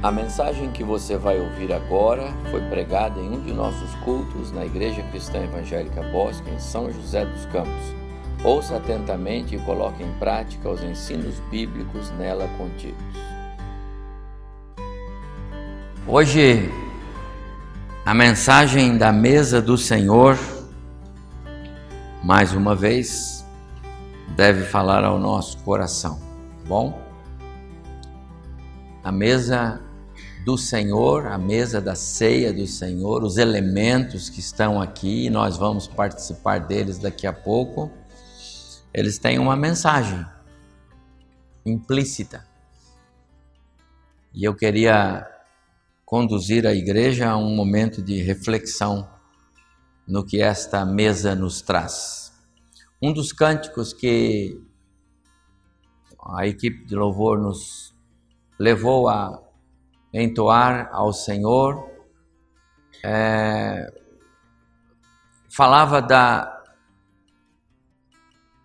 A mensagem que você vai ouvir agora foi pregada em um de nossos cultos na Igreja Cristã Evangélica Bosque, em São José dos Campos. Ouça atentamente e coloque em prática os ensinos bíblicos nela contidos. Hoje, a mensagem da mesa do Senhor, mais uma vez, deve falar ao nosso coração, tá bom? A mesa do Senhor, a mesa da ceia do Senhor, os elementos que estão aqui, nós vamos participar deles daqui a pouco, eles têm uma mensagem implícita. E eu queria conduzir a igreja a um momento de reflexão no que esta mesa nos traz. Um dos cânticos que a equipe de louvor nos levou a entoar ao Senhor, é, falava da,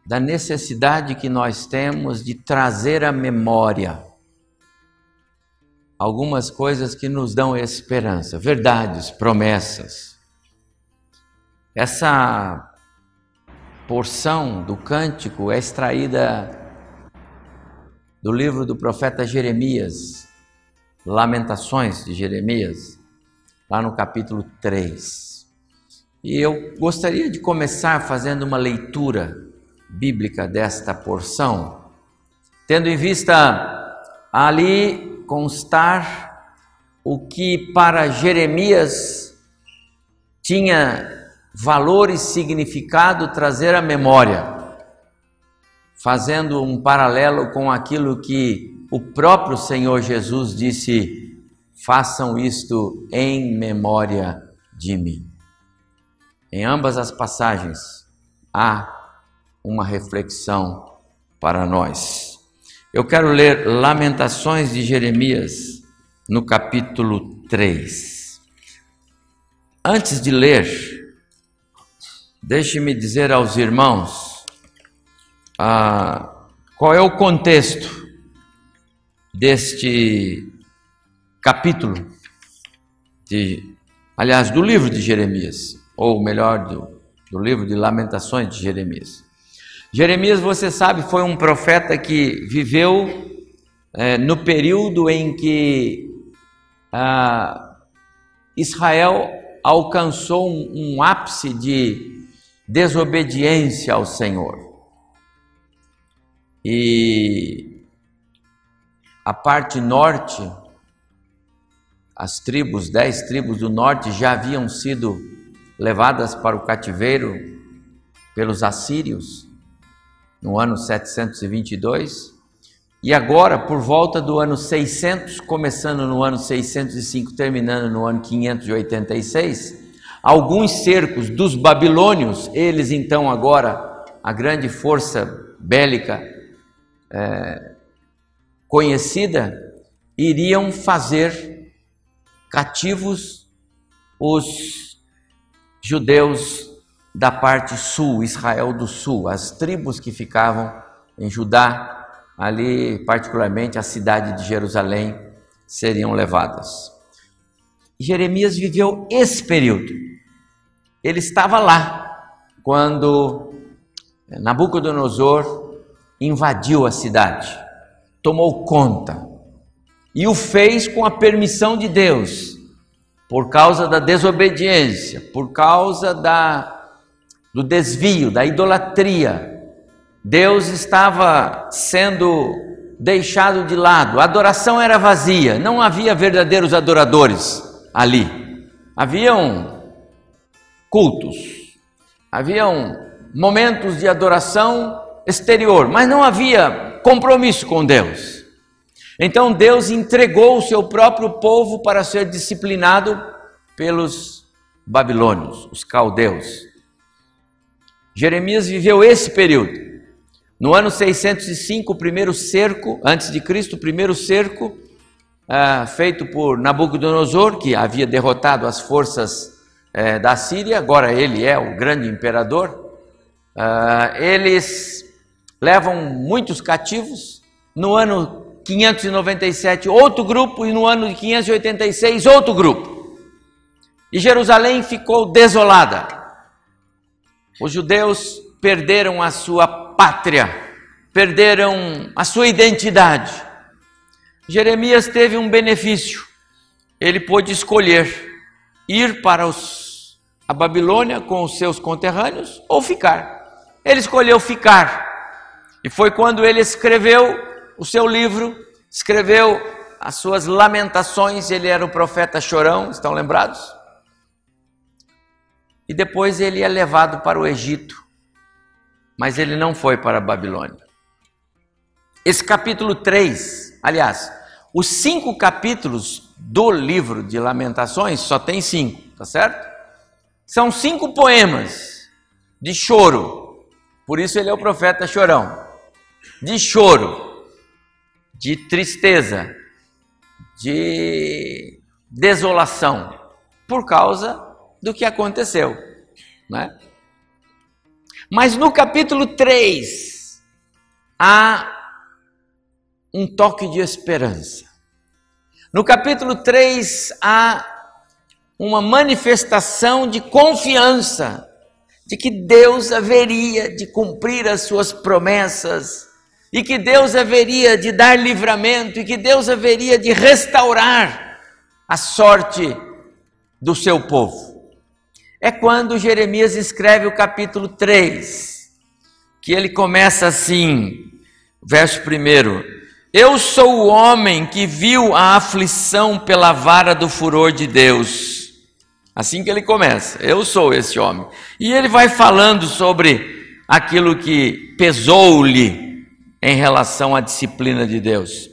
da necessidade que nós temos de trazer à memória. Algumas coisas que nos dão esperança, verdades, promessas. Essa porção do cântico é extraída do livro do profeta Jeremias, Lamentações de Jeremias, lá no capítulo 3. E eu gostaria de começar fazendo uma leitura bíblica desta porção, tendo em vista ali constar o que para Jeremias tinha valor e significado trazer à memória, fazendo um paralelo com aquilo que o próprio Senhor Jesus disse: façam isto em memória de mim. Em ambas as passagens há uma reflexão para nós. Eu quero ler Lamentações de Jeremias, no capítulo 3. Antes de ler, deixe-me dizer aos irmãos ah, qual é o contexto deste capítulo, de, aliás, do livro de Jeremias, ou melhor, do, do livro de Lamentações de Jeremias. Jeremias, você sabe, foi um profeta que viveu é, no período em que ah, Israel alcançou um, um ápice de desobediência ao Senhor. E a parte norte, as tribos, dez tribos do norte já haviam sido levadas para o cativeiro pelos assírios no ano 722. E agora, por volta do ano 600, começando no ano 605, terminando no ano 586, alguns cercos dos babilônios, eles então agora, a grande força bélica é, conhecida, iriam fazer cativos os judeus da parte sul, Israel do sul, as tribos que ficavam em Judá, ali particularmente a cidade de Jerusalém, seriam levadas. Jeremias viveu esse período. Ele estava lá quando Nabucodonosor invadiu a cidade tomou conta e o fez com a permissão de Deus, por causa da desobediência, por causa da do desvio, da idolatria. Deus estava sendo deixado de lado, a adoração era vazia, não havia verdadeiros adoradores ali. Haviam cultos, haviam momentos de adoração exterior, mas não havia compromisso com Deus. Então Deus entregou o seu próprio povo para ser disciplinado pelos babilônios, os caldeus. Jeremias viveu esse período. No ano 605, o primeiro cerco, antes de Cristo, o primeiro cerco ah, feito por Nabucodonosor, que havia derrotado as forças eh, da Síria, agora ele é o grande imperador. Ah, eles levam muitos cativos. No ano 597 outro grupo e no ano de 586 outro grupo. E Jerusalém ficou desolada. Os judeus perderam a sua pátria, perderam a sua identidade. Jeremias teve um benefício. Ele pôde escolher ir para os, a Babilônia com os seus conterrâneos ou ficar. Ele escolheu ficar. E foi quando ele escreveu o seu livro, escreveu as suas lamentações. Ele era o profeta chorão, estão lembrados? E depois ele é levado para o Egito, mas ele não foi para a Babilônia. Esse capítulo 3, aliás, os cinco capítulos do livro de Lamentações, só tem cinco, tá certo? São cinco poemas de choro, por isso ele é o profeta chorão. De choro, de tristeza, de desolação, por causa do que aconteceu, né? Mas no capítulo 3 há um toque de esperança. No capítulo 3 há uma manifestação de confiança de que Deus haveria de cumprir as suas promessas e que Deus haveria de dar livramento e que Deus haveria de restaurar a sorte do seu povo. É quando Jeremias escreve o capítulo 3, que ele começa assim, verso 1: eu sou o homem que viu a aflição pela vara do furor de Deus. Assim que ele começa, eu sou esse homem. E ele vai falando sobre aquilo que pesou-lhe em relação à disciplina de Deus.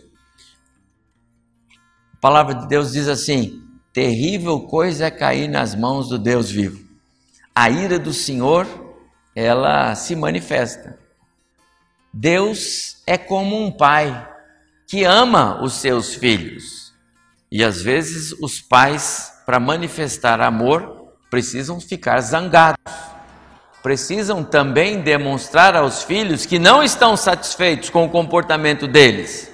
A palavra de Deus diz assim: terrível coisa é cair nas mãos do Deus vivo. A ira do Senhor, ela se manifesta. Deus é como um pai que ama os seus filhos. E às vezes os pais, para manifestar amor, precisam ficar zangados. Precisam também demonstrar aos filhos que não estão satisfeitos com o comportamento deles.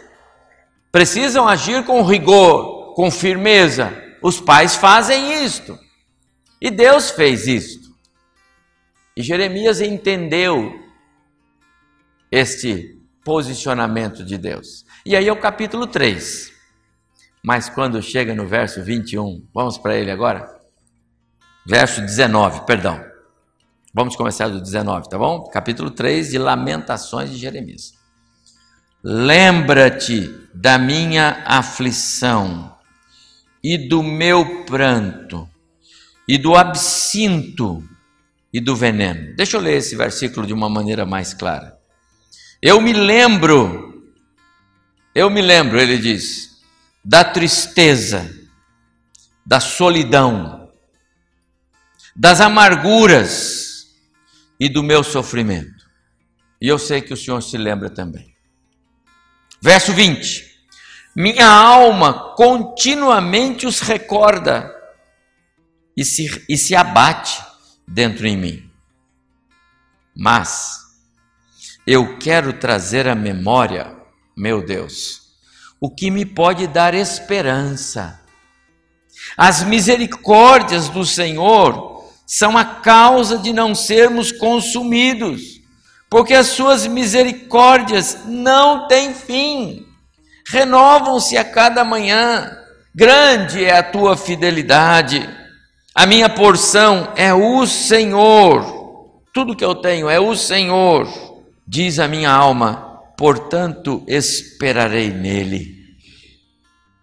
Precisam agir com rigor, com firmeza. Os pais fazem isto. E Deus fez isto. E Jeremias entendeu este posicionamento de Deus. E aí é o capítulo 3. Mas quando chega no verso 21, vamos para ele agora? Verso 19, perdão. Vamos começar do 19, tá bom? Capítulo 3 de Lamentações de Jeremias. Lembra-te da minha aflição e do meu pranto e do absinto e do veneno. Deixa eu ler esse versículo de uma maneira mais clara. Eu me lembro eu me lembro, ele diz, da tristeza, da solidão, das amarguras e do meu sofrimento. E eu sei que o Senhor se lembra também. Verso 20: Minha alma continuamente os recorda e se, e se abate dentro em mim. Mas eu quero trazer à memória meu Deus, o que me pode dar esperança. As misericórdias do Senhor são a causa de não sermos consumidos, porque as suas misericórdias não têm fim, renovam-se a cada manhã. Grande é a tua fidelidade. A minha porção é o Senhor. Tudo que eu tenho é o Senhor, diz a minha alma portanto esperarei nele.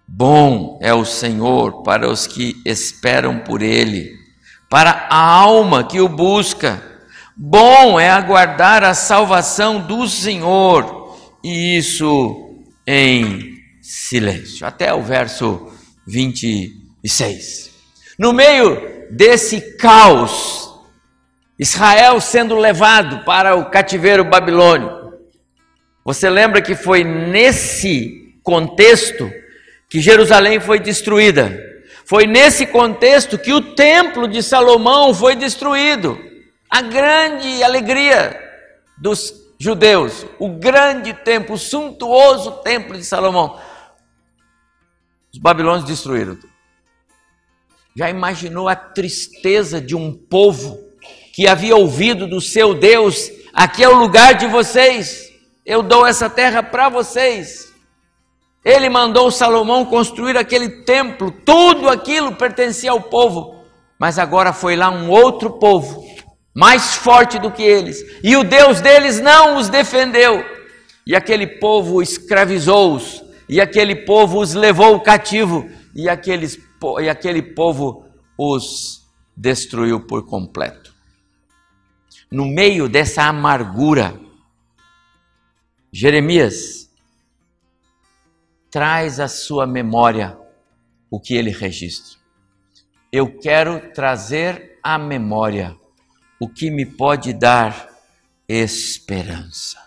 Bom é o Senhor para os que esperam por ele, para a alma que o busca. Bom é aguardar a salvação do Senhor, e isso em silêncio. Até o verso 26. No meio desse caos, Israel sendo levado para o cativeiro babilônico, você lembra que foi nesse contexto que Jerusalém foi destruída? Foi nesse contexto que o templo de Salomão foi destruído. A grande alegria dos judeus, o grande templo, o suntuoso templo de Salomão. Os babilônios destruíram. Já imaginou a tristeza de um povo que havia ouvido do seu Deus: aqui é o lugar de vocês, eu dou essa terra para vocês. Ele mandou Salomão construir aquele templo, tudo aquilo pertencia ao povo, mas agora foi lá um outro povo, mais forte do que eles, e o Deus deles não os defendeu, e aquele povo escravizou-os, e aquele povo os levou cativo, e, aqueles, e aquele povo os destruiu por completo. No meio dessa amargura, Jeremias traz à sua memória o que ele registra. Eu quero trazer à memória o que me pode dar esperança.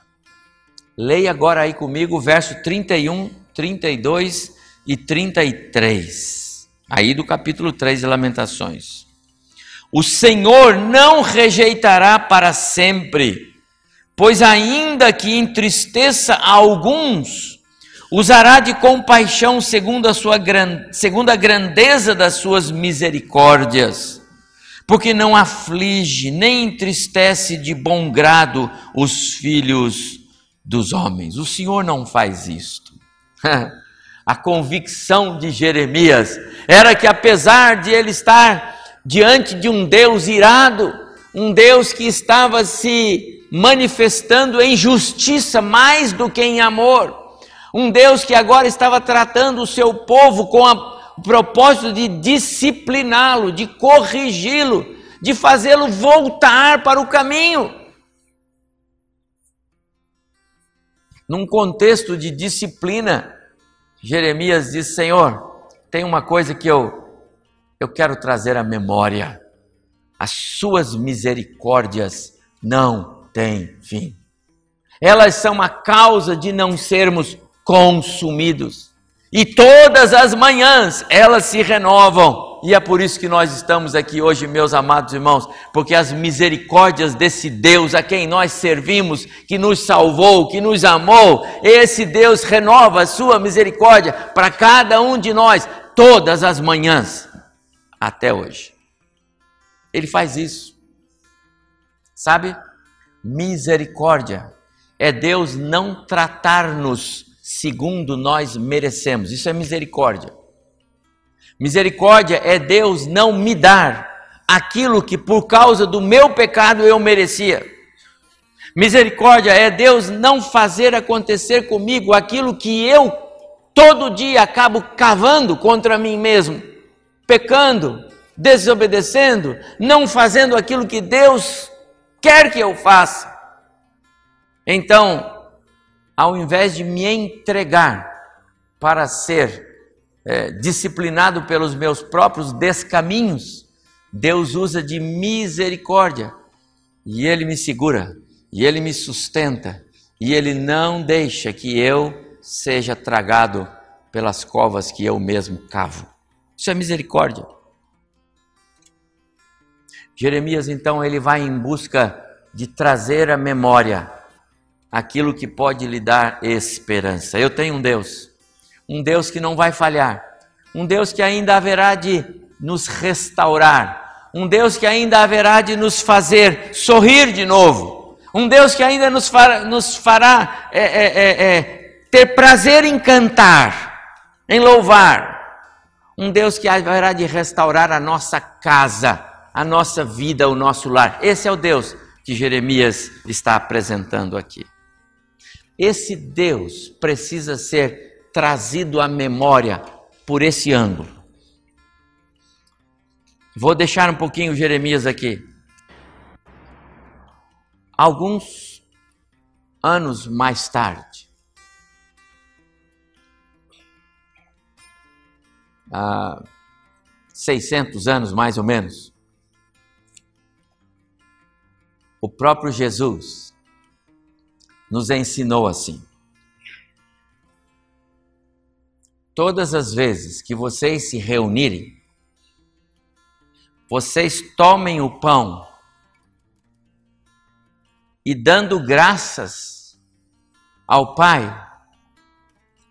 Leia agora aí comigo o verso 31, 32 e 33, aí do capítulo 3 de Lamentações. O Senhor não rejeitará para sempre, pois ainda que entristeça alguns, usará de compaixão segundo a, sua, segundo a grandeza das suas misericórdias, porque não aflige nem entristece de bom grado os filhos dos homens. O Senhor não faz isto. a convicção de Jeremias era que, apesar de ele estar diante de um Deus irado, um Deus que estava se manifestando em justiça mais do que em amor, um Deus que agora estava tratando o seu povo com a, o propósito de discipliná-lo, de corrigi-lo, de fazê-lo voltar para o caminho. Num contexto de disciplina, Jeremias diz: Senhor, tem uma coisa que eu, eu quero trazer à memória. As suas misericórdias não têm fim. Elas são a causa de não sermos consumidos. E todas as manhãs elas se renovam. E é por isso que nós estamos aqui hoje, meus amados irmãos, porque as misericórdias desse Deus a quem nós servimos, que nos salvou, que nos amou, esse Deus renova a sua misericórdia para cada um de nós todas as manhãs até hoje. Ele faz isso. Sabe? Misericórdia é Deus não tratar-nos segundo nós merecemos. Isso é misericórdia. Misericórdia é Deus não me dar aquilo que por causa do meu pecado eu merecia. Misericórdia é Deus não fazer acontecer comigo aquilo que eu todo dia acabo cavando contra mim mesmo, pecando, desobedecendo, não fazendo aquilo que Deus quer que eu faça. Então, ao invés de me entregar para ser é, disciplinado pelos meus próprios descaminhos, Deus usa de misericórdia e Ele me segura, e Ele me sustenta, e Ele não deixa que eu seja tragado pelas covas que eu mesmo cavo. Isso é misericórdia. Jeremias então ele vai em busca de trazer a memória aquilo que pode lhe dar esperança. Eu tenho um Deus, um Deus que não vai falhar, um Deus que ainda haverá de nos restaurar, um Deus que ainda haverá de nos fazer sorrir de novo, um Deus que ainda nos fará, nos fará é, é, é, é ter prazer em cantar, em louvar, um Deus que haverá de restaurar a nossa casa, a nossa vida, o nosso lar. Esse é o Deus que Jeremias está apresentando aqui. Esse Deus precisa ser trazido à memória por esse ângulo. Vou deixar um pouquinho Jeremias aqui. Alguns anos mais tarde, há 600 anos mais ou menos, o próprio Jesus nos ensinou assim. Todas as vezes que vocês se reunirem, vocês tomem o pão e dando graças ao Pai,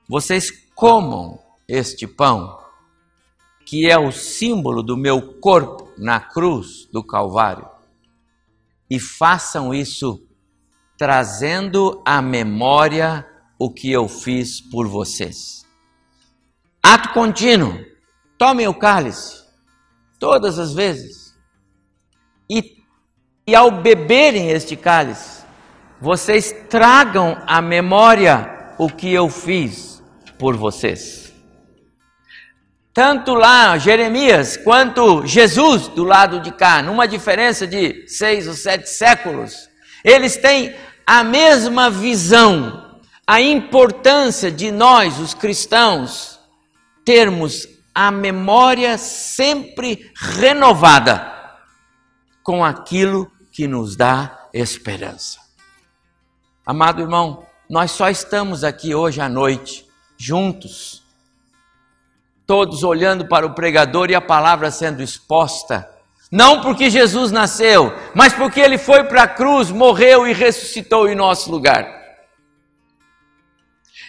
vocês comam este pão, que é o símbolo do meu corpo na cruz do Calvário, e façam isso trazendo à memória o que eu fiz por vocês. Ato contínuo, tomem o cálice, todas as vezes, e, e ao beberem este cálice, vocês tragam à memória o que eu fiz por vocês. Tanto lá Jeremias quanto Jesus do lado de cá, numa diferença de seis ou sete séculos, eles têm a mesma visão, a importância de nós, os cristãos, termos a memória sempre renovada com aquilo que nos dá esperança. Amado irmão, nós só estamos aqui hoje à noite, juntos, todos olhando para o pregador e a palavra sendo exposta, não porque Jesus nasceu, mas porque ele foi para a cruz, morreu e ressuscitou em nosso lugar.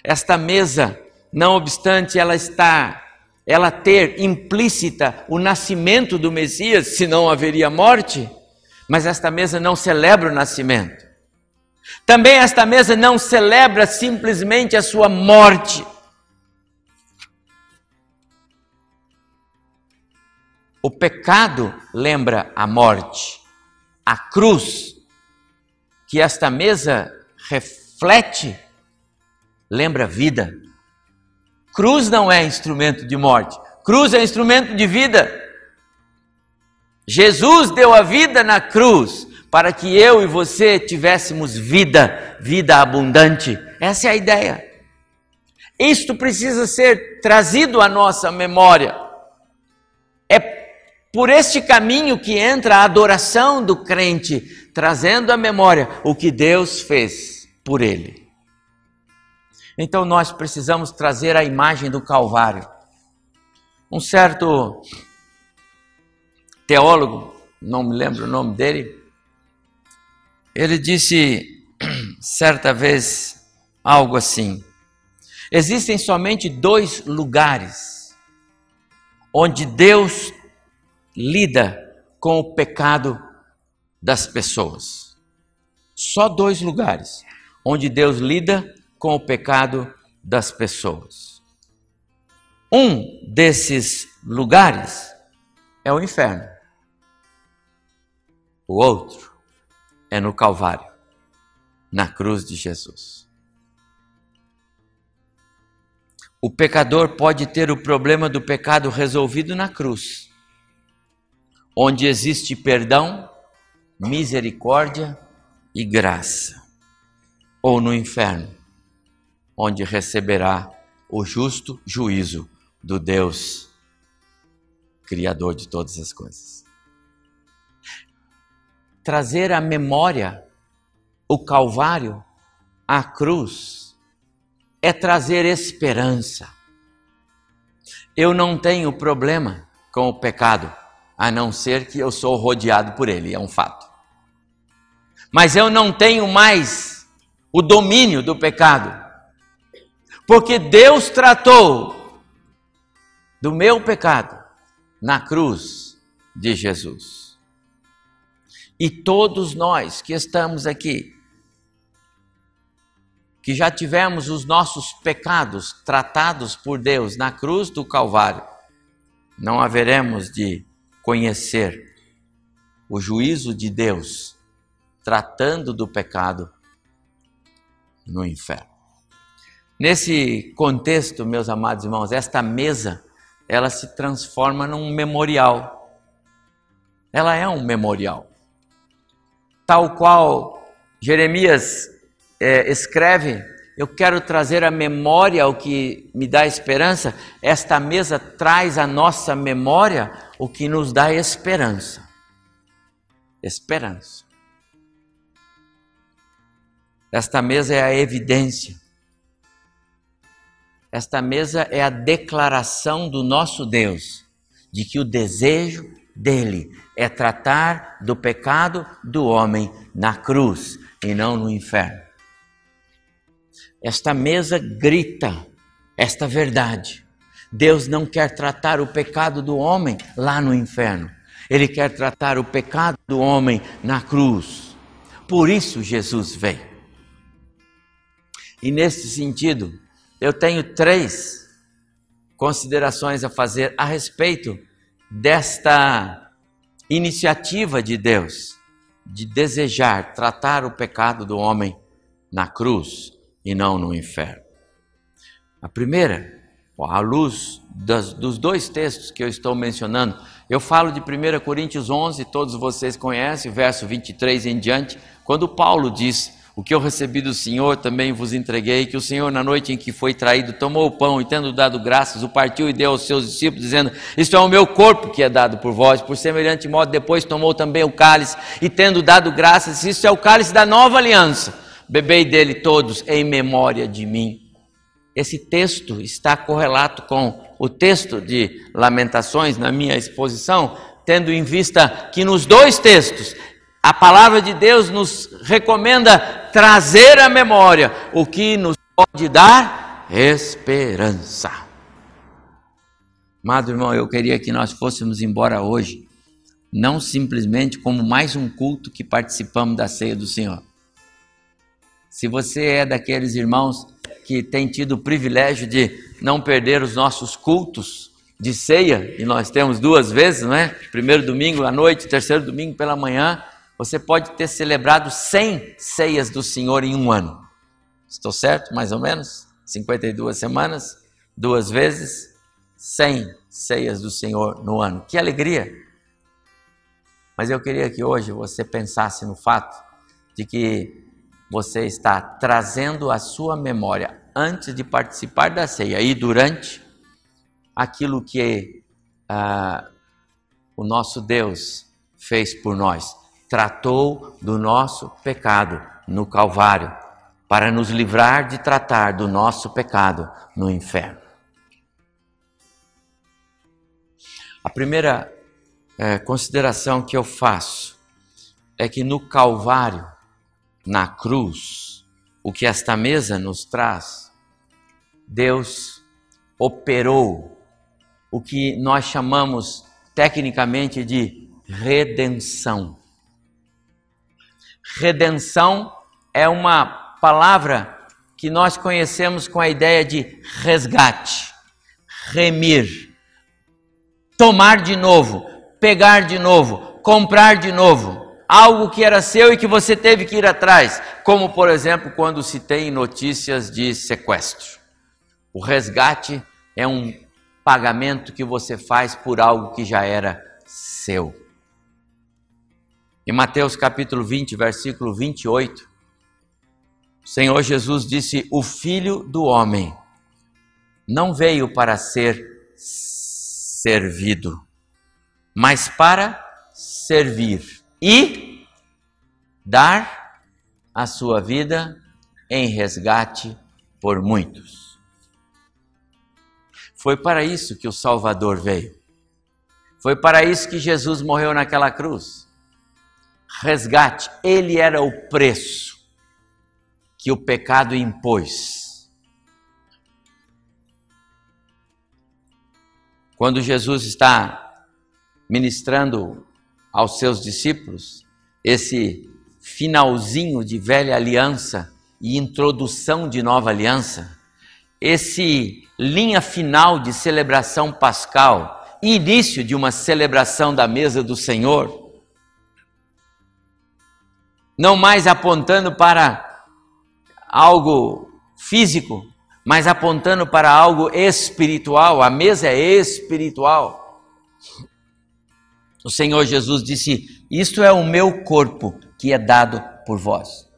Esta mesa, não obstante ela está ela ter implícita o nascimento do Messias, se não haveria morte, mas esta mesa não celebra o nascimento. Também esta mesa não celebra simplesmente a sua morte. O pecado lembra a morte. A cruz que esta mesa reflete lembra a vida. Cruz não é instrumento de morte, cruz é instrumento de vida. Jesus deu a vida na cruz para que eu e você tivéssemos vida, vida abundante. Essa é a ideia. Isto precisa ser trazido à nossa memória. É por este caminho que entra a adoração do crente, trazendo à memória o que Deus fez por ele. Então nós precisamos trazer a imagem do Calvário. Um certo teólogo, não me lembro o nome dele, ele disse certa vez algo assim: existem somente dois lugares onde Deus lida com o pecado das pessoas. Só dois lugares onde Deus lida com o pecado das pessoas. Um desses lugares é o inferno. O outro é no Calvário, na cruz de Jesus. O pecador pode ter o problema do pecado resolvido na cruz, onde existe perdão, misericórdia e graça, ou no inferno, onde receberá o justo juízo do Deus Criador de todas as coisas. Trazer à memória o Calvário, a cruz, é trazer esperança. Eu não tenho problema com o pecado, a não ser que eu sou rodeado por ele, é um fato. Mas eu não tenho mais o domínio do pecado porque Deus tratou do meu pecado na cruz de Jesus. E todos nós que estamos aqui, que já tivemos os nossos pecados tratados por Deus na cruz do Calvário, não haveremos de conhecer o juízo de Deus tratando do pecado no inferno. Nesse contexto, meus amados irmãos, esta mesa, ela se transforma num memorial. Ela é um memorial. Tal qual Jeremias é, escreve, eu quero trazer a memória o que me dá esperança. Esta mesa traz à nossa memória o que nos dá esperança. Esperança. Esta mesa é a evidência esta mesa é a declaração do nosso Deus de que o desejo dele é tratar do pecado do homem na cruz, e não no inferno. Esta mesa grita esta verdade. Deus não quer tratar o pecado do homem lá no inferno. Ele quer tratar o pecado do homem na cruz. Por isso Jesus veio. E nesse sentido, eu tenho três considerações a fazer a respeito desta iniciativa de Deus de desejar tratar o pecado do homem na cruz e não no inferno. A primeira, à luz das, dos dois textos que eu estou mencionando, eu falo de 1 Coríntios 11, todos vocês conhecem, verso 23 em diante, quando Paulo diz: O que eu recebi do Senhor também vos entreguei, que o Senhor, na noite em que foi traído, tomou o pão e, tendo dado graças, o partiu e deu aos seus discípulos, dizendo: Isto é o meu corpo que é dado por vós. Por semelhante modo, depois tomou também o cálice e, tendo dado graças, Isto é o cálice da nova aliança. Bebei dele todos em memória de mim. Esse texto está correlato com o texto de Lamentações na minha exposição, tendo em vista que nos dois textos a palavra de Deus nos recomenda trazer à memória o que nos pode dar esperança. Amado irmão, eu queria que nós fôssemos embora hoje, não simplesmente como mais um culto que participamos da ceia do Senhor. Se você é daqueles irmãos que tem tido o privilégio de não perder os nossos cultos de ceia, e nós temos duas vezes, não é? Primeiro domingo à noite, terceiro domingo pela manhã, você pode ter celebrado 100 ceias do Senhor em um ano. Estou certo? Mais ou menos? 52 semanas, duas vezes, 100 ceias do Senhor no ano. Que alegria! Mas eu queria que hoje você pensasse no fato de que você está trazendo à sua memória antes de participar da ceia e durante aquilo que ah, o nosso Deus fez por nós. Tratou do nosso pecado no Calvário, para nos livrar de tratar do nosso pecado no inferno. A primeira é, consideração que eu faço é que no Calvário na cruz, o que esta mesa nos traz, Deus operou o que nós chamamos tecnicamente de redenção. Redenção é uma palavra que nós conhecemos com a ideia de resgate, remir, tomar de novo, pegar de novo, comprar de novo algo que era seu e que você teve que ir atrás, como por exemplo quando se tem notícias de sequestro. O resgate é um pagamento que você faz por algo que já era seu. Em Mateus capítulo 20, versículo 28, o Senhor Jesus disse: O filho do homem não veio para ser servido, mas para servir e dar a sua vida em resgate por muitos. Foi para isso que o Salvador veio. Foi para isso que Jesus morreu naquela cruz. Resgate, ele era o preço que o pecado impôs. Quando Jesus está ministrando aos seus discípulos esse finalzinho de velha aliança e introdução de nova aliança, esse linha final de celebração pascal, início de uma celebração da mesa do Senhor, não mais apontando para algo físico, mas apontando para algo espiritual, a mesa é espiritual. O Senhor Jesus disse: Isto é o meu corpo que é dado por vós.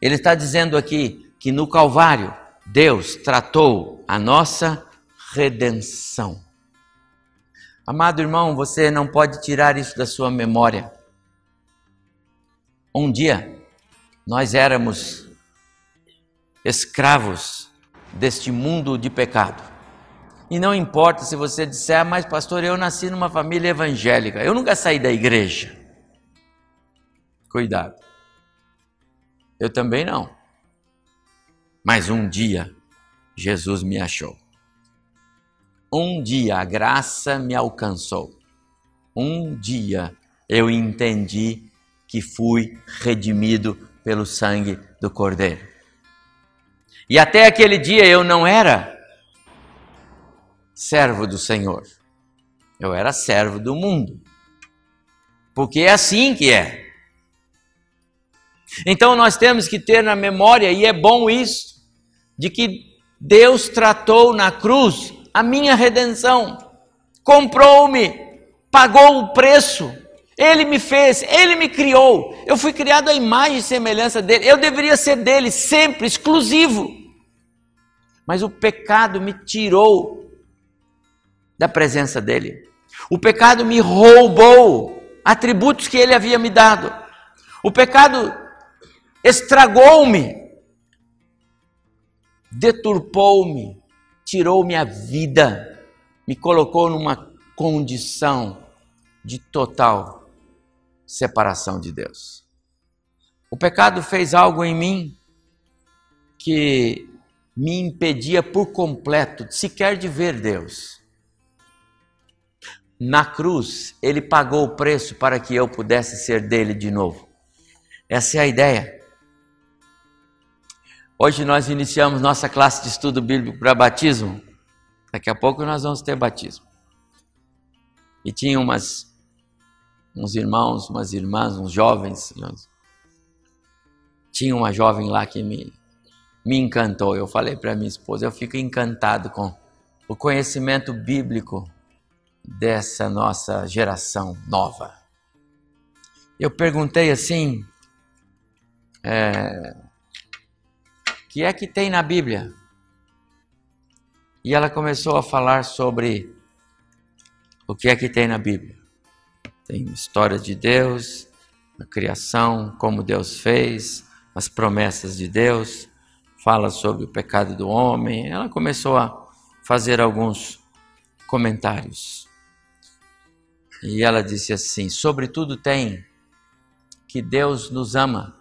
Ele está dizendo aqui que no Calvário Deus tratou a nossa redenção. Amado irmão, você não pode tirar isso da sua memória. Um dia nós éramos escravos deste mundo de pecado. E não importa se você disser, ah, mas pastor, eu nasci numa família evangélica, eu nunca saí da igreja. Cuidado. Eu também não. Mas um dia Jesus me achou. Um dia a graça me alcançou. Um dia eu entendi que fui redimido pelo sangue do Cordeiro. E até aquele dia eu não era servo do Senhor. Eu era servo do mundo. Porque é assim que é. Então nós temos que ter na memória, e é bom isso, de que Deus tratou na cruz a minha redenção, comprou-me, pagou o preço, Ele me fez, Ele me criou, eu fui criado à imagem e semelhança dele, eu deveria ser dele sempre, exclusivo, mas o pecado me tirou da presença dele, o pecado me roubou atributos que ele havia me dado, o pecado estragou-me, deturpou-me, tirou-me a vida, me colocou numa condição de total separação de Deus. O pecado fez algo em mim que me impedia por completo sequer de ver Deus. Na cruz, ele pagou o preço para que eu pudesse ser dele de novo. Essa é a ideia. Hoje nós iniciamos nossa classe de estudo bíblico para batismo. Daqui a pouco nós vamos ter batismo. E tinha umas, uns irmãos, umas irmãs, uns jovens. Tinha uma jovem lá que me, me encantou. Eu falei para minha esposa, eu fico encantado com o conhecimento bíblico dessa nossa geração nova. Eu perguntei assim, é, que é que tem na Bíblia? E ela começou a falar sobre o que é que tem na Bíblia. Tem história de Deus, a criação, como Deus fez, as promessas de Deus, fala sobre o pecado do homem. Ela começou a fazer alguns comentários. E ela disse assim: Sobretudo tem que Deus nos ama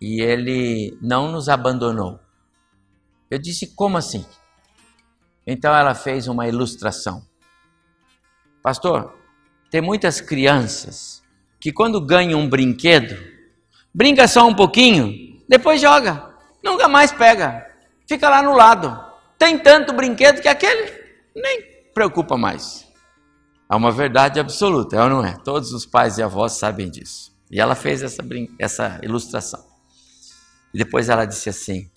e ele não nos abandonou. Eu disse: como assim? Então ela fez uma ilustração. Pastor, tem muitas crianças que quando ganham um brinquedo, brinca só um pouquinho, depois joga, nunca mais pega, fica lá no lado. Tem tanto brinquedo que aquele nem preocupa mais. É uma verdade absoluta, é ou não é? Todos os pais e avós sabem disso. E ela fez essa, essa ilustração. E depois ela disse assim: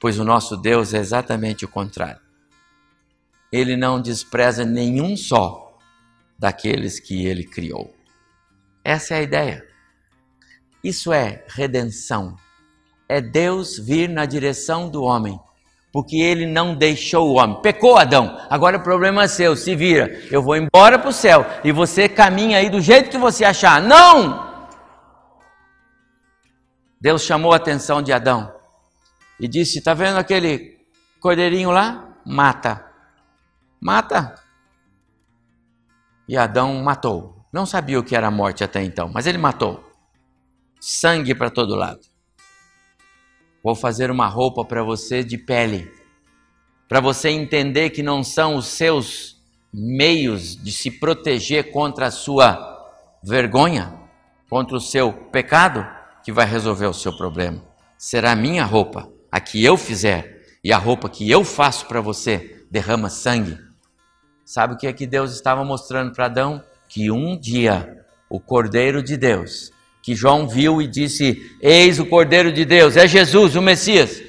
Pois o nosso Deus é exatamente o contrário. Ele não despreza nenhum só daqueles que ele criou. Essa é a ideia. Isso é redenção. É Deus vir na direção do homem, porque ele não deixou o homem. Pecou Adão, agora o problema é seu, se vira. Eu vou embora para o céu e você caminha aí do jeito que você achar. Não! Deus chamou a atenção de Adão e disse: Está vendo aquele cordeirinho lá? Mata. Mata. E Adão matou. Não sabia o que era morte até então, mas ele matou. Sangue para todo lado. Vou fazer uma roupa para você de pele, para você entender que não são os seus meios de se proteger contra a sua vergonha, contra o seu pecado que vai resolver o seu problema. Será a minha roupa, a que eu fizer, e a roupa que eu faço para você derrama sangue. Sabe o que é que Deus estava mostrando para Adão? Que um dia o Cordeiro de Deus, que João viu e disse: Eis o Cordeiro de Deus, é Jesus, o Messias.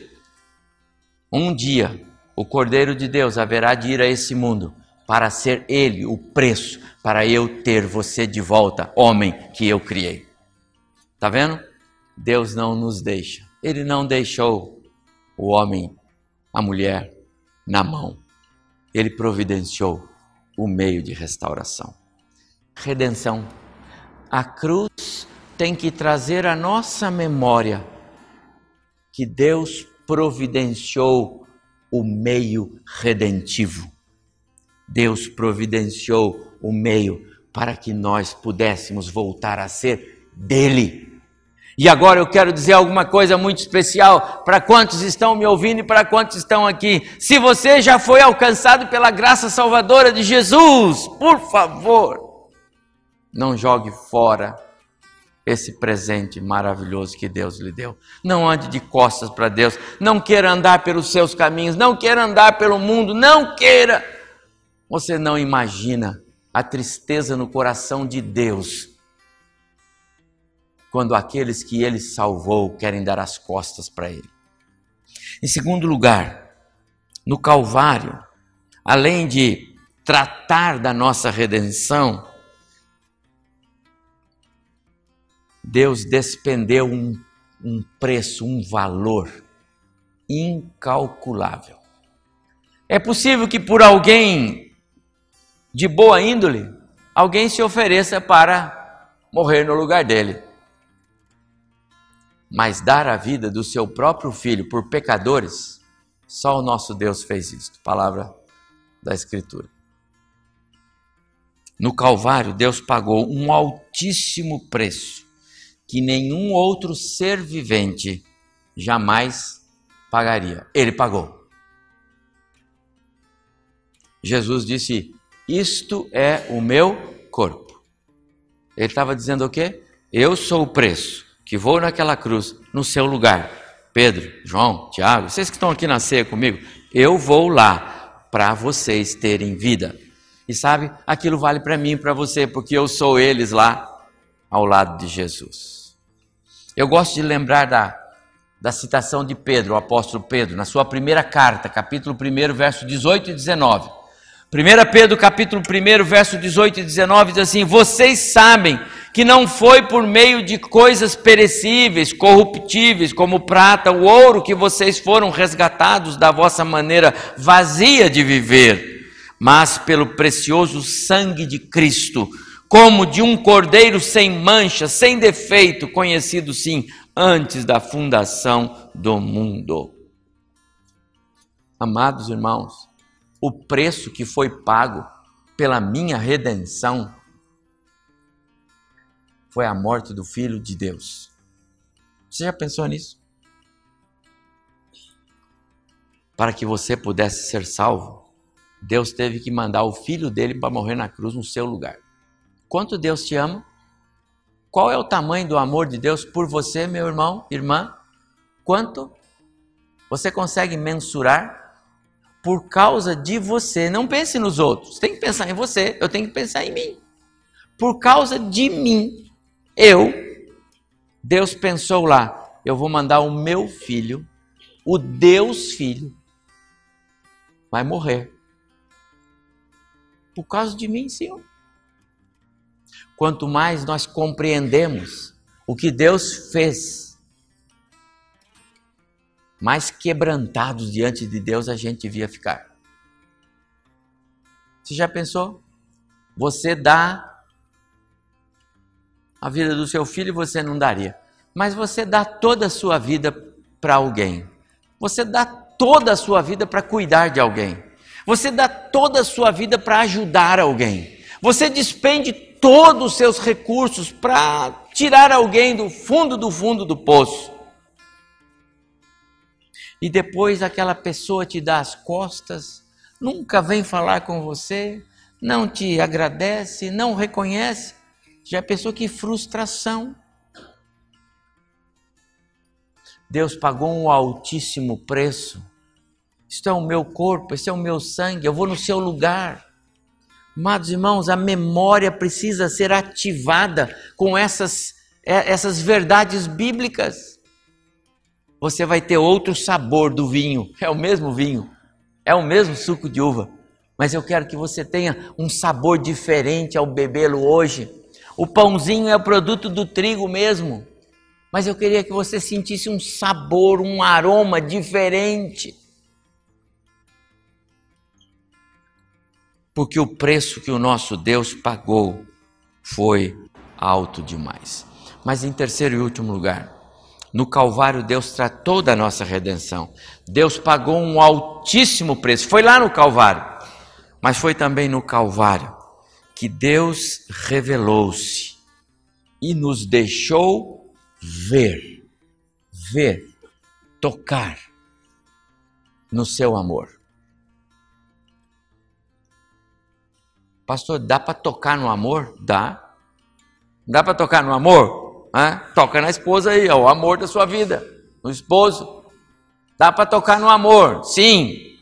Um dia o Cordeiro de Deus haverá de ir a esse mundo para ser ele o preço para eu ter você de volta, homem que eu criei. Tá vendo? Deus não nos deixa. Ele não deixou o homem, a mulher, na mão. Ele providenciou o meio de restauração. Redenção. A cruz tem que trazer à nossa memória que Deus providenciou o meio redentivo. Deus providenciou o meio para que nós pudéssemos voltar a ser dele E agora eu quero dizer alguma coisa muito especial para quantos estão me ouvindo e para quantos estão aqui. Se você já foi alcançado pela graça salvadora de Jesus, por favor, não jogue fora esse presente maravilhoso que Deus lhe deu. Não ande de costas para Deus, não queira andar pelos seus caminhos, não queira andar pelo mundo, não queira. Você não imagina a tristeza no coração de Deus quando aqueles que ele salvou querem dar as costas para ele. Em segundo lugar, no Calvário, além de tratar da nossa redenção, Deus despendeu um, um preço, um valor incalculável. É possível que por alguém de boa índole, alguém se ofereça para morrer no lugar dele mas dar a vida do seu próprio filho por pecadores, só o nosso Deus fez isto. Palavra da Escritura. No Calvário, Deus pagou um altíssimo preço que nenhum outro ser vivente jamais pagaria. Ele pagou. Jesus disse: Isto é o meu corpo. Ele estava dizendo o quê? Eu sou o preço que vou naquela cruz no seu lugar. Pedro, João, Tiago, vocês que estão aqui na ceia comigo, eu vou lá para vocês terem vida. E sabe, aquilo vale para mim e para você, porque eu sou eles lá ao lado de Jesus. Eu gosto de lembrar da, da citação de Pedro, o apóstolo Pedro, na sua primeira carta, capítulo 1, verso 18 e 19. 1 Pedro capítulo 1, verso 18 e 19 diz assim: Vocês sabem que não foi por meio de coisas perecíveis, corruptíveis, como prata ou ouro, que vocês foram resgatados da vossa maneira vazia de viver, mas pelo precioso sangue de Cristo, como de um cordeiro sem mancha, sem defeito, conhecido sim antes da fundação do mundo. Amados irmãos, o preço que foi pago pela minha redenção foi a morte do Filho de Deus. Você já pensou nisso? Para que você pudesse ser salvo, Deus teve que mandar o filho dele para morrer na cruz no seu lugar. Quanto Deus te ama? Qual é o tamanho do amor de Deus por você, meu irmão, irmã? Quanto? Você consegue mensurar? por causa de você. Não pense nos outros, tem que pensar em você, eu tenho que pensar em mim. Por causa de mim, eu, Deus pensou lá, eu vou mandar o meu filho, o Deus Filho, vai morrer. Por causa de mim, Senhor. Quanto mais nós compreendemos o que Deus fez mais quebrantados diante de Deus a gente devia ficar. Você já pensou? Você dá a vida do seu filho, você não daria. Mas você dá toda a sua vida para alguém. Você dá toda a sua vida para cuidar de alguém. Você dá toda a sua vida para ajudar alguém. Você despende todos os seus recursos para tirar alguém do fundo do fundo do poço e depois aquela pessoa te dá as costas, nunca vem falar com você, não te agradece, não reconhece, já pensou que frustração. Deus pagou um altíssimo preço. Isto é o meu corpo, esse é o meu sangue, eu vou no seu lugar. Amados irmãos, a memória precisa ser ativada com essas, é, essas verdades bíblicas você vai ter outro sabor do vinho. É o mesmo vinho, é o mesmo suco de uva, mas eu quero que você tenha um sabor diferente ao bebê-lo hoje. O pãozinho é o produto do trigo mesmo, mas eu queria que você sentisse um sabor, um aroma diferente. Porque o preço que o nosso Deus pagou foi alto demais. Mas em terceiro e último lugar, no Calvário, Deus tratou da nossa redenção. Deus pagou um altíssimo preço. Foi lá no Calvário, mas foi também no Calvário que Deus revelou-se e nos deixou ver, ver, tocar no seu amor. Pastor, dá para tocar no amor? Dá. Dá para tocar no amor? Hã? Toca na esposa aí, é o amor da sua vida, no esposo. Dá para tocar no amor? Sim.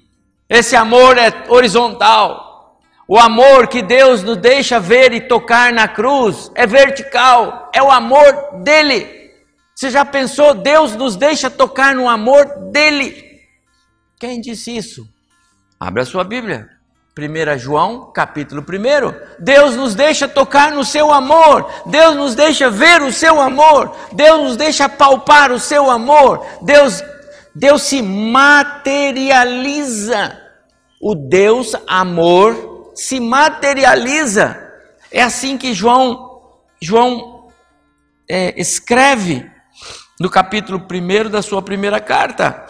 Esse amor é horizontal. O amor que Deus nos deixa ver e tocar na cruz é vertical, é o amor dele. Você já pensou? Deus nos deixa tocar no amor dele. Quem disse isso? Abra a sua Bíblia. 1 João, capítulo 1. Deus nos deixa tocar no seu amor, Deus nos deixa ver o seu amor, Deus nos deixa palpar o seu amor, Deus, Deus se materializa. O Deus amor se materializa. É assim que João, João é, escreve no capítulo 1 da sua primeira carta.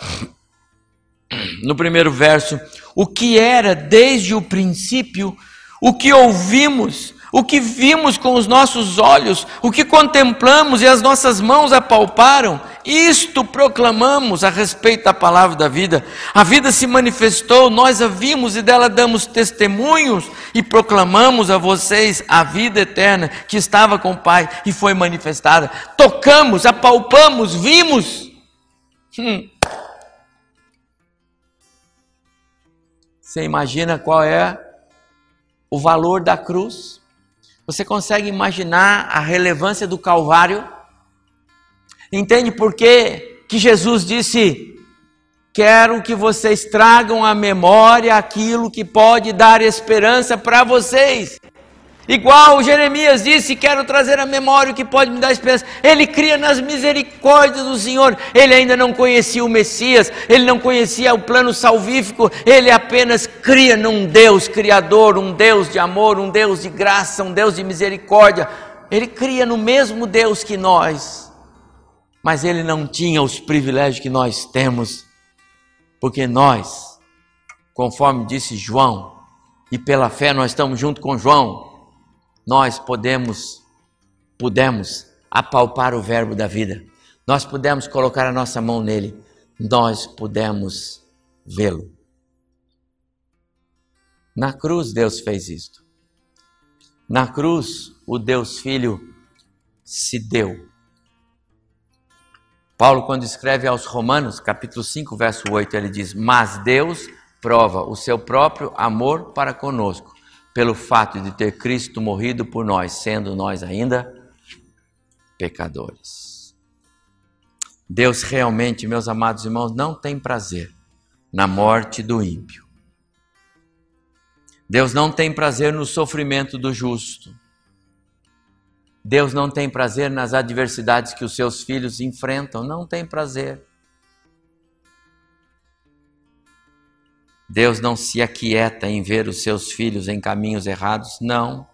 No primeiro verso, o que era desde o princípio, o que ouvimos, o que vimos com os nossos olhos, o que contemplamos e as nossas mãos apalparam, isto proclamamos a respeito da palavra da vida. A vida se manifestou, nós a vimos e dela damos testemunhos e proclamamos a vocês a vida eterna que estava com o Pai e foi manifestada. Tocamos, apalpamos, vimos. Hum. Você imagina qual é o valor da cruz? Você consegue imaginar a relevância do Calvário? Entende por que, que Jesus disse: Quero que vocês tragam à memória aquilo que pode dar esperança para vocês. Igual Jeremias disse: Quero trazer à memória o que pode me dar esperança. Ele cria nas misericórdias do Senhor. Ele ainda não conhecia o Messias, ele não conhecia o plano salvífico. Ele apenas cria num Deus criador, um Deus de amor, um Deus de graça, um Deus de misericórdia. Ele cria no mesmo Deus que nós, mas ele não tinha os privilégios que nós temos, porque nós, conforme disse João, e pela fé nós estamos junto com João nós podemos, pudemos apalpar o verbo da vida, nós pudemos colocar a nossa mão nele, nós pudemos vê-lo. Na cruz Deus fez isto. Na cruz o Deus Filho se deu. Paulo, quando escreve aos Romanos, capítulo 5, verso 8, ele diz: Mas Deus prova o seu próprio amor para conosco, pelo fato de ter Cristo morrido por nós, sendo nós ainda pecadores. Deus realmente, meus amados irmãos, não tem prazer na morte do ímpio. Deus não tem prazer no sofrimento do justo. Deus não tem prazer nas adversidades que os seus filhos enfrentam, não tem prazer. Deus não se aquieta em ver os seus filhos em caminhos errados, não.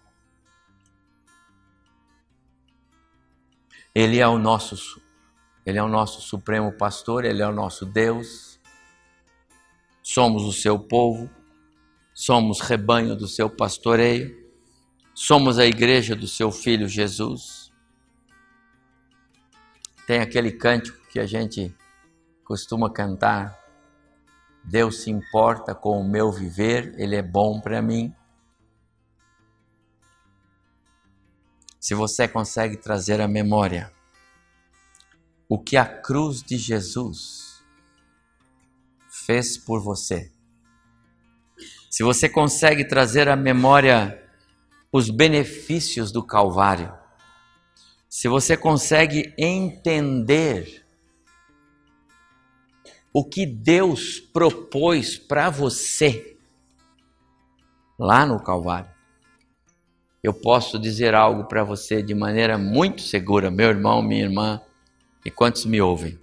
Ele é o nosso ele é o nosso supremo pastor, ele é o nosso Deus. Somos o seu povo, somos rebanho do seu pastoreio, somos a igreja do seu filho Jesus. Tem aquele cântico que a gente costuma cantar Deus se importa com o meu viver, Ele é bom para mim. Se você consegue trazer à memória o que a cruz de Jesus fez por você, se você consegue trazer à memória os benefícios do Calvário, se você consegue entender o que Deus propôs para você lá no Calvário. Eu posso dizer algo para você de maneira muito segura, meu irmão, minha irmã, e quantos me ouvem.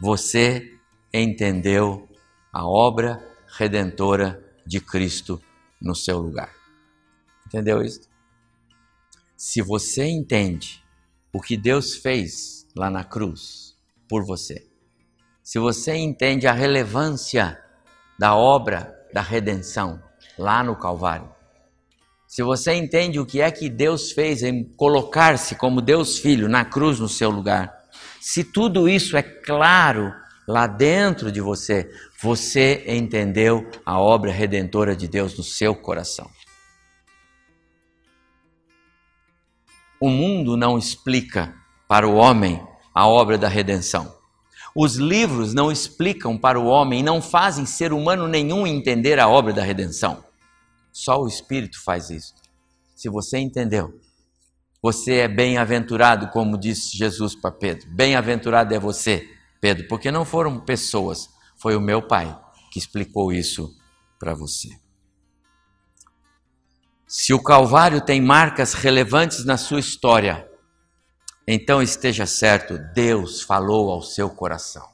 Você entendeu a obra redentora de Cristo no seu lugar. Entendeu isso? Se você entende o que Deus fez lá na cruz por você, se você entende a relevância da obra da redenção lá no Calvário, se você entende o que é que Deus fez em colocar-se como Deus Filho na cruz no seu lugar, Se tudo isso é claro lá dentro de você, você entendeu a obra redentora de Deus no seu coração. O mundo não explica para o homem a obra da redenção. Os livros não explicam para o homem não fazem ser humano nenhum entender a obra da redenção. Só o Espírito faz isso. Se você entendeu, você é bem-aventurado, como disse Jesus para Pedro. Bem-aventurado é você, Pedro, porque não foram pessoas, foi o meu Pai que explicou isso para você. Se o Calvário tem marcas relevantes na sua história, então esteja certo, Deus falou ao seu coração.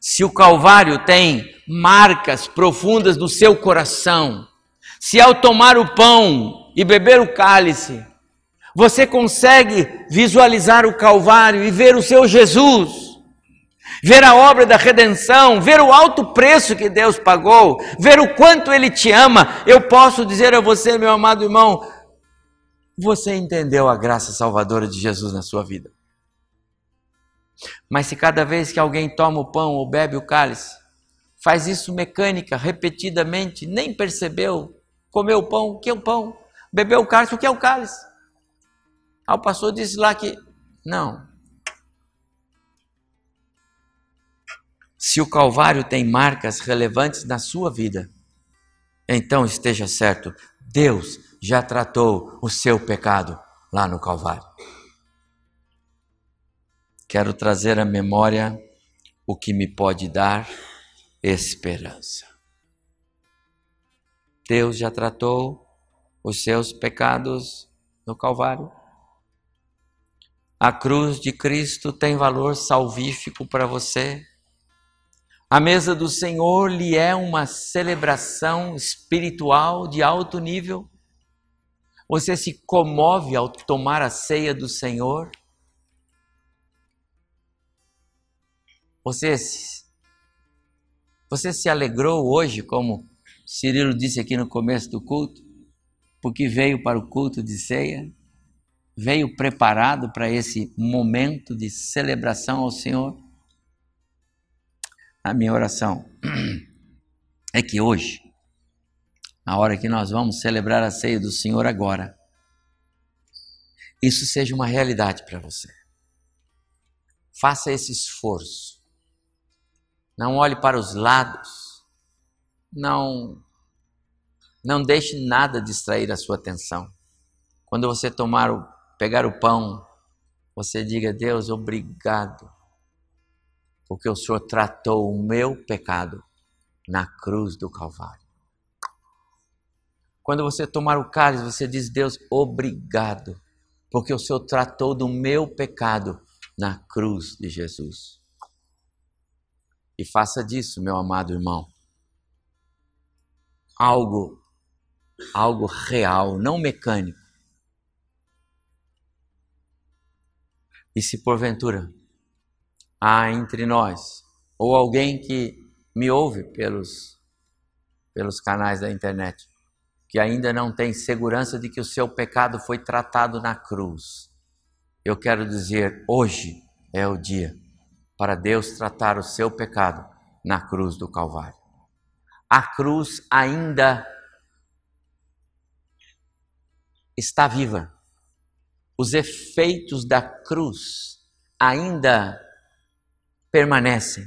Se o Calvário tem marcas profundas no seu coração, se ao tomar o pão e beber o cálice, você consegue visualizar o Calvário e ver o seu Jesus, ver a obra da redenção, ver o alto preço que Deus pagou, ver o quanto Ele te ama, eu posso dizer a você, meu amado irmão, você entendeu a graça salvadora de Jesus na sua vida. Mas se cada vez que alguém toma o pão ou bebe o cálice, faz isso mecânica, repetidamente, nem percebeu, comeu o pão, o que é o pão? Bebeu o cálice, o que é o cálice? Ah, o pastor disse lá que. Não. Se o Calvário tem marcas relevantes na sua vida, então esteja certo, Deus já tratou o seu pecado lá no Calvário. Quero trazer à memória o que me pode dar esperança. Deus já tratou os seus pecados no Calvário. A cruz de Cristo tem valor salvífico para você. A mesa do Senhor lhe é uma celebração espiritual de alto nível. Você se comove ao tomar a ceia do Senhor? Você, você se alegrou hoje, como Cirilo disse aqui no começo do culto, porque veio para o culto de ceia? Veio preparado para esse momento de celebração ao Senhor? A minha oração é que hoje na hora que nós vamos celebrar a ceia do Senhor agora, isso seja uma realidade para você. Faça esse esforço. Não olhe para os lados. Não não deixe nada distrair a sua atenção. Quando você tomar o pegar o pão, você diga: "Deus, obrigado, porque o Senhor tratou o meu pecado na cruz do Calvário. Quando você tomar o cálice, você diz: Deus, obrigado, porque o Senhor tratou do meu pecado na cruz de Jesus. E faça disso, meu amado irmão, algo, algo real, não mecânico. E se porventura há entre nós ou alguém que me ouve pelos, pelos canais da internet que ainda não tem segurança de que o seu pecado foi tratado na cruz. Eu quero dizer, hoje é o dia para Deus tratar o seu pecado na cruz do Calvário. A cruz ainda está viva. Os efeitos da cruz ainda permanecem.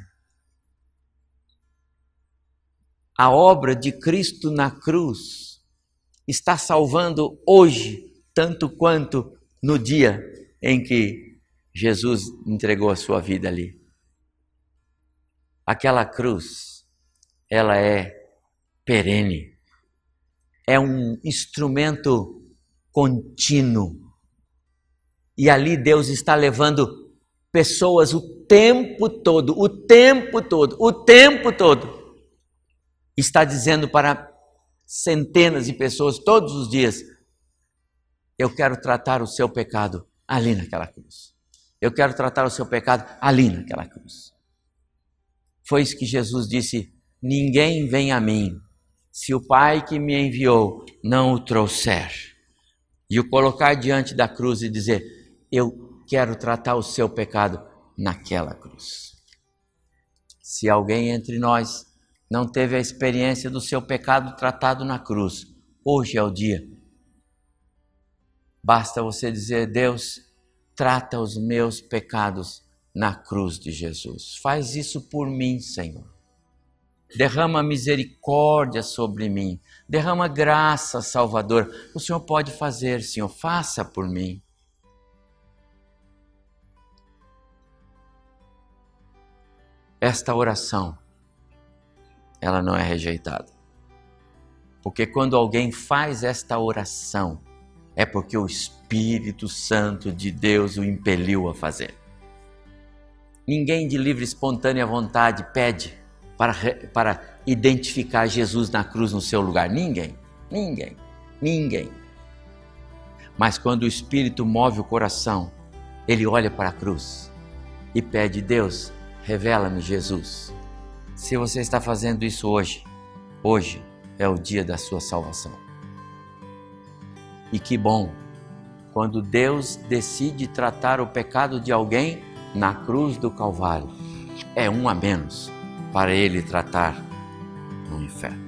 A obra de Cristo na cruz está salvando hoje, tanto quanto no dia em que Jesus entregou a sua vida ali. Aquela cruz, ela é perene, é um instrumento contínuo. E ali Deus está levando pessoas o tempo todo, o tempo todo, o tempo todo. Está dizendo para centenas de pessoas todos os dias. Eu quero tratar o seu pecado ali naquela cruz. Eu quero tratar o seu pecado ali naquela cruz. Foi isso que Jesus disse: Ninguém vem a mim se o Pai que me enviou não o trouxer. E o colocar diante da cruz e dizer: Eu quero tratar o seu pecado naquela cruz. Se alguém entre nós não teve a experiência do seu pecado tratado na cruz, hoje é o dia. Basta você dizer: Deus, trata os meus pecados na cruz de Jesus. Faz isso por mim, Senhor. Derrama misericórdia sobre mim. Derrama graça, Salvador. O Senhor pode fazer, Senhor. Faça por mim. Esta oração, ela não é rejeitada. Porque quando alguém faz esta oração, é porque o Espírito Santo de Deus o impeliu a fazer. Ninguém de livre espontânea vontade pede para, para identificar Jesus na cruz no seu lugar. Ninguém, ninguém, ninguém. Mas quando o Espírito move o coração, ele olha para a cruz e pede: Deus, revela-me Jesus. Se você está fazendo isso hoje, hoje é o dia da sua salvação. E que bom quando Deus decide tratar o pecado de alguém na cruz do Calvário. É um a menos para ele tratar no inferno.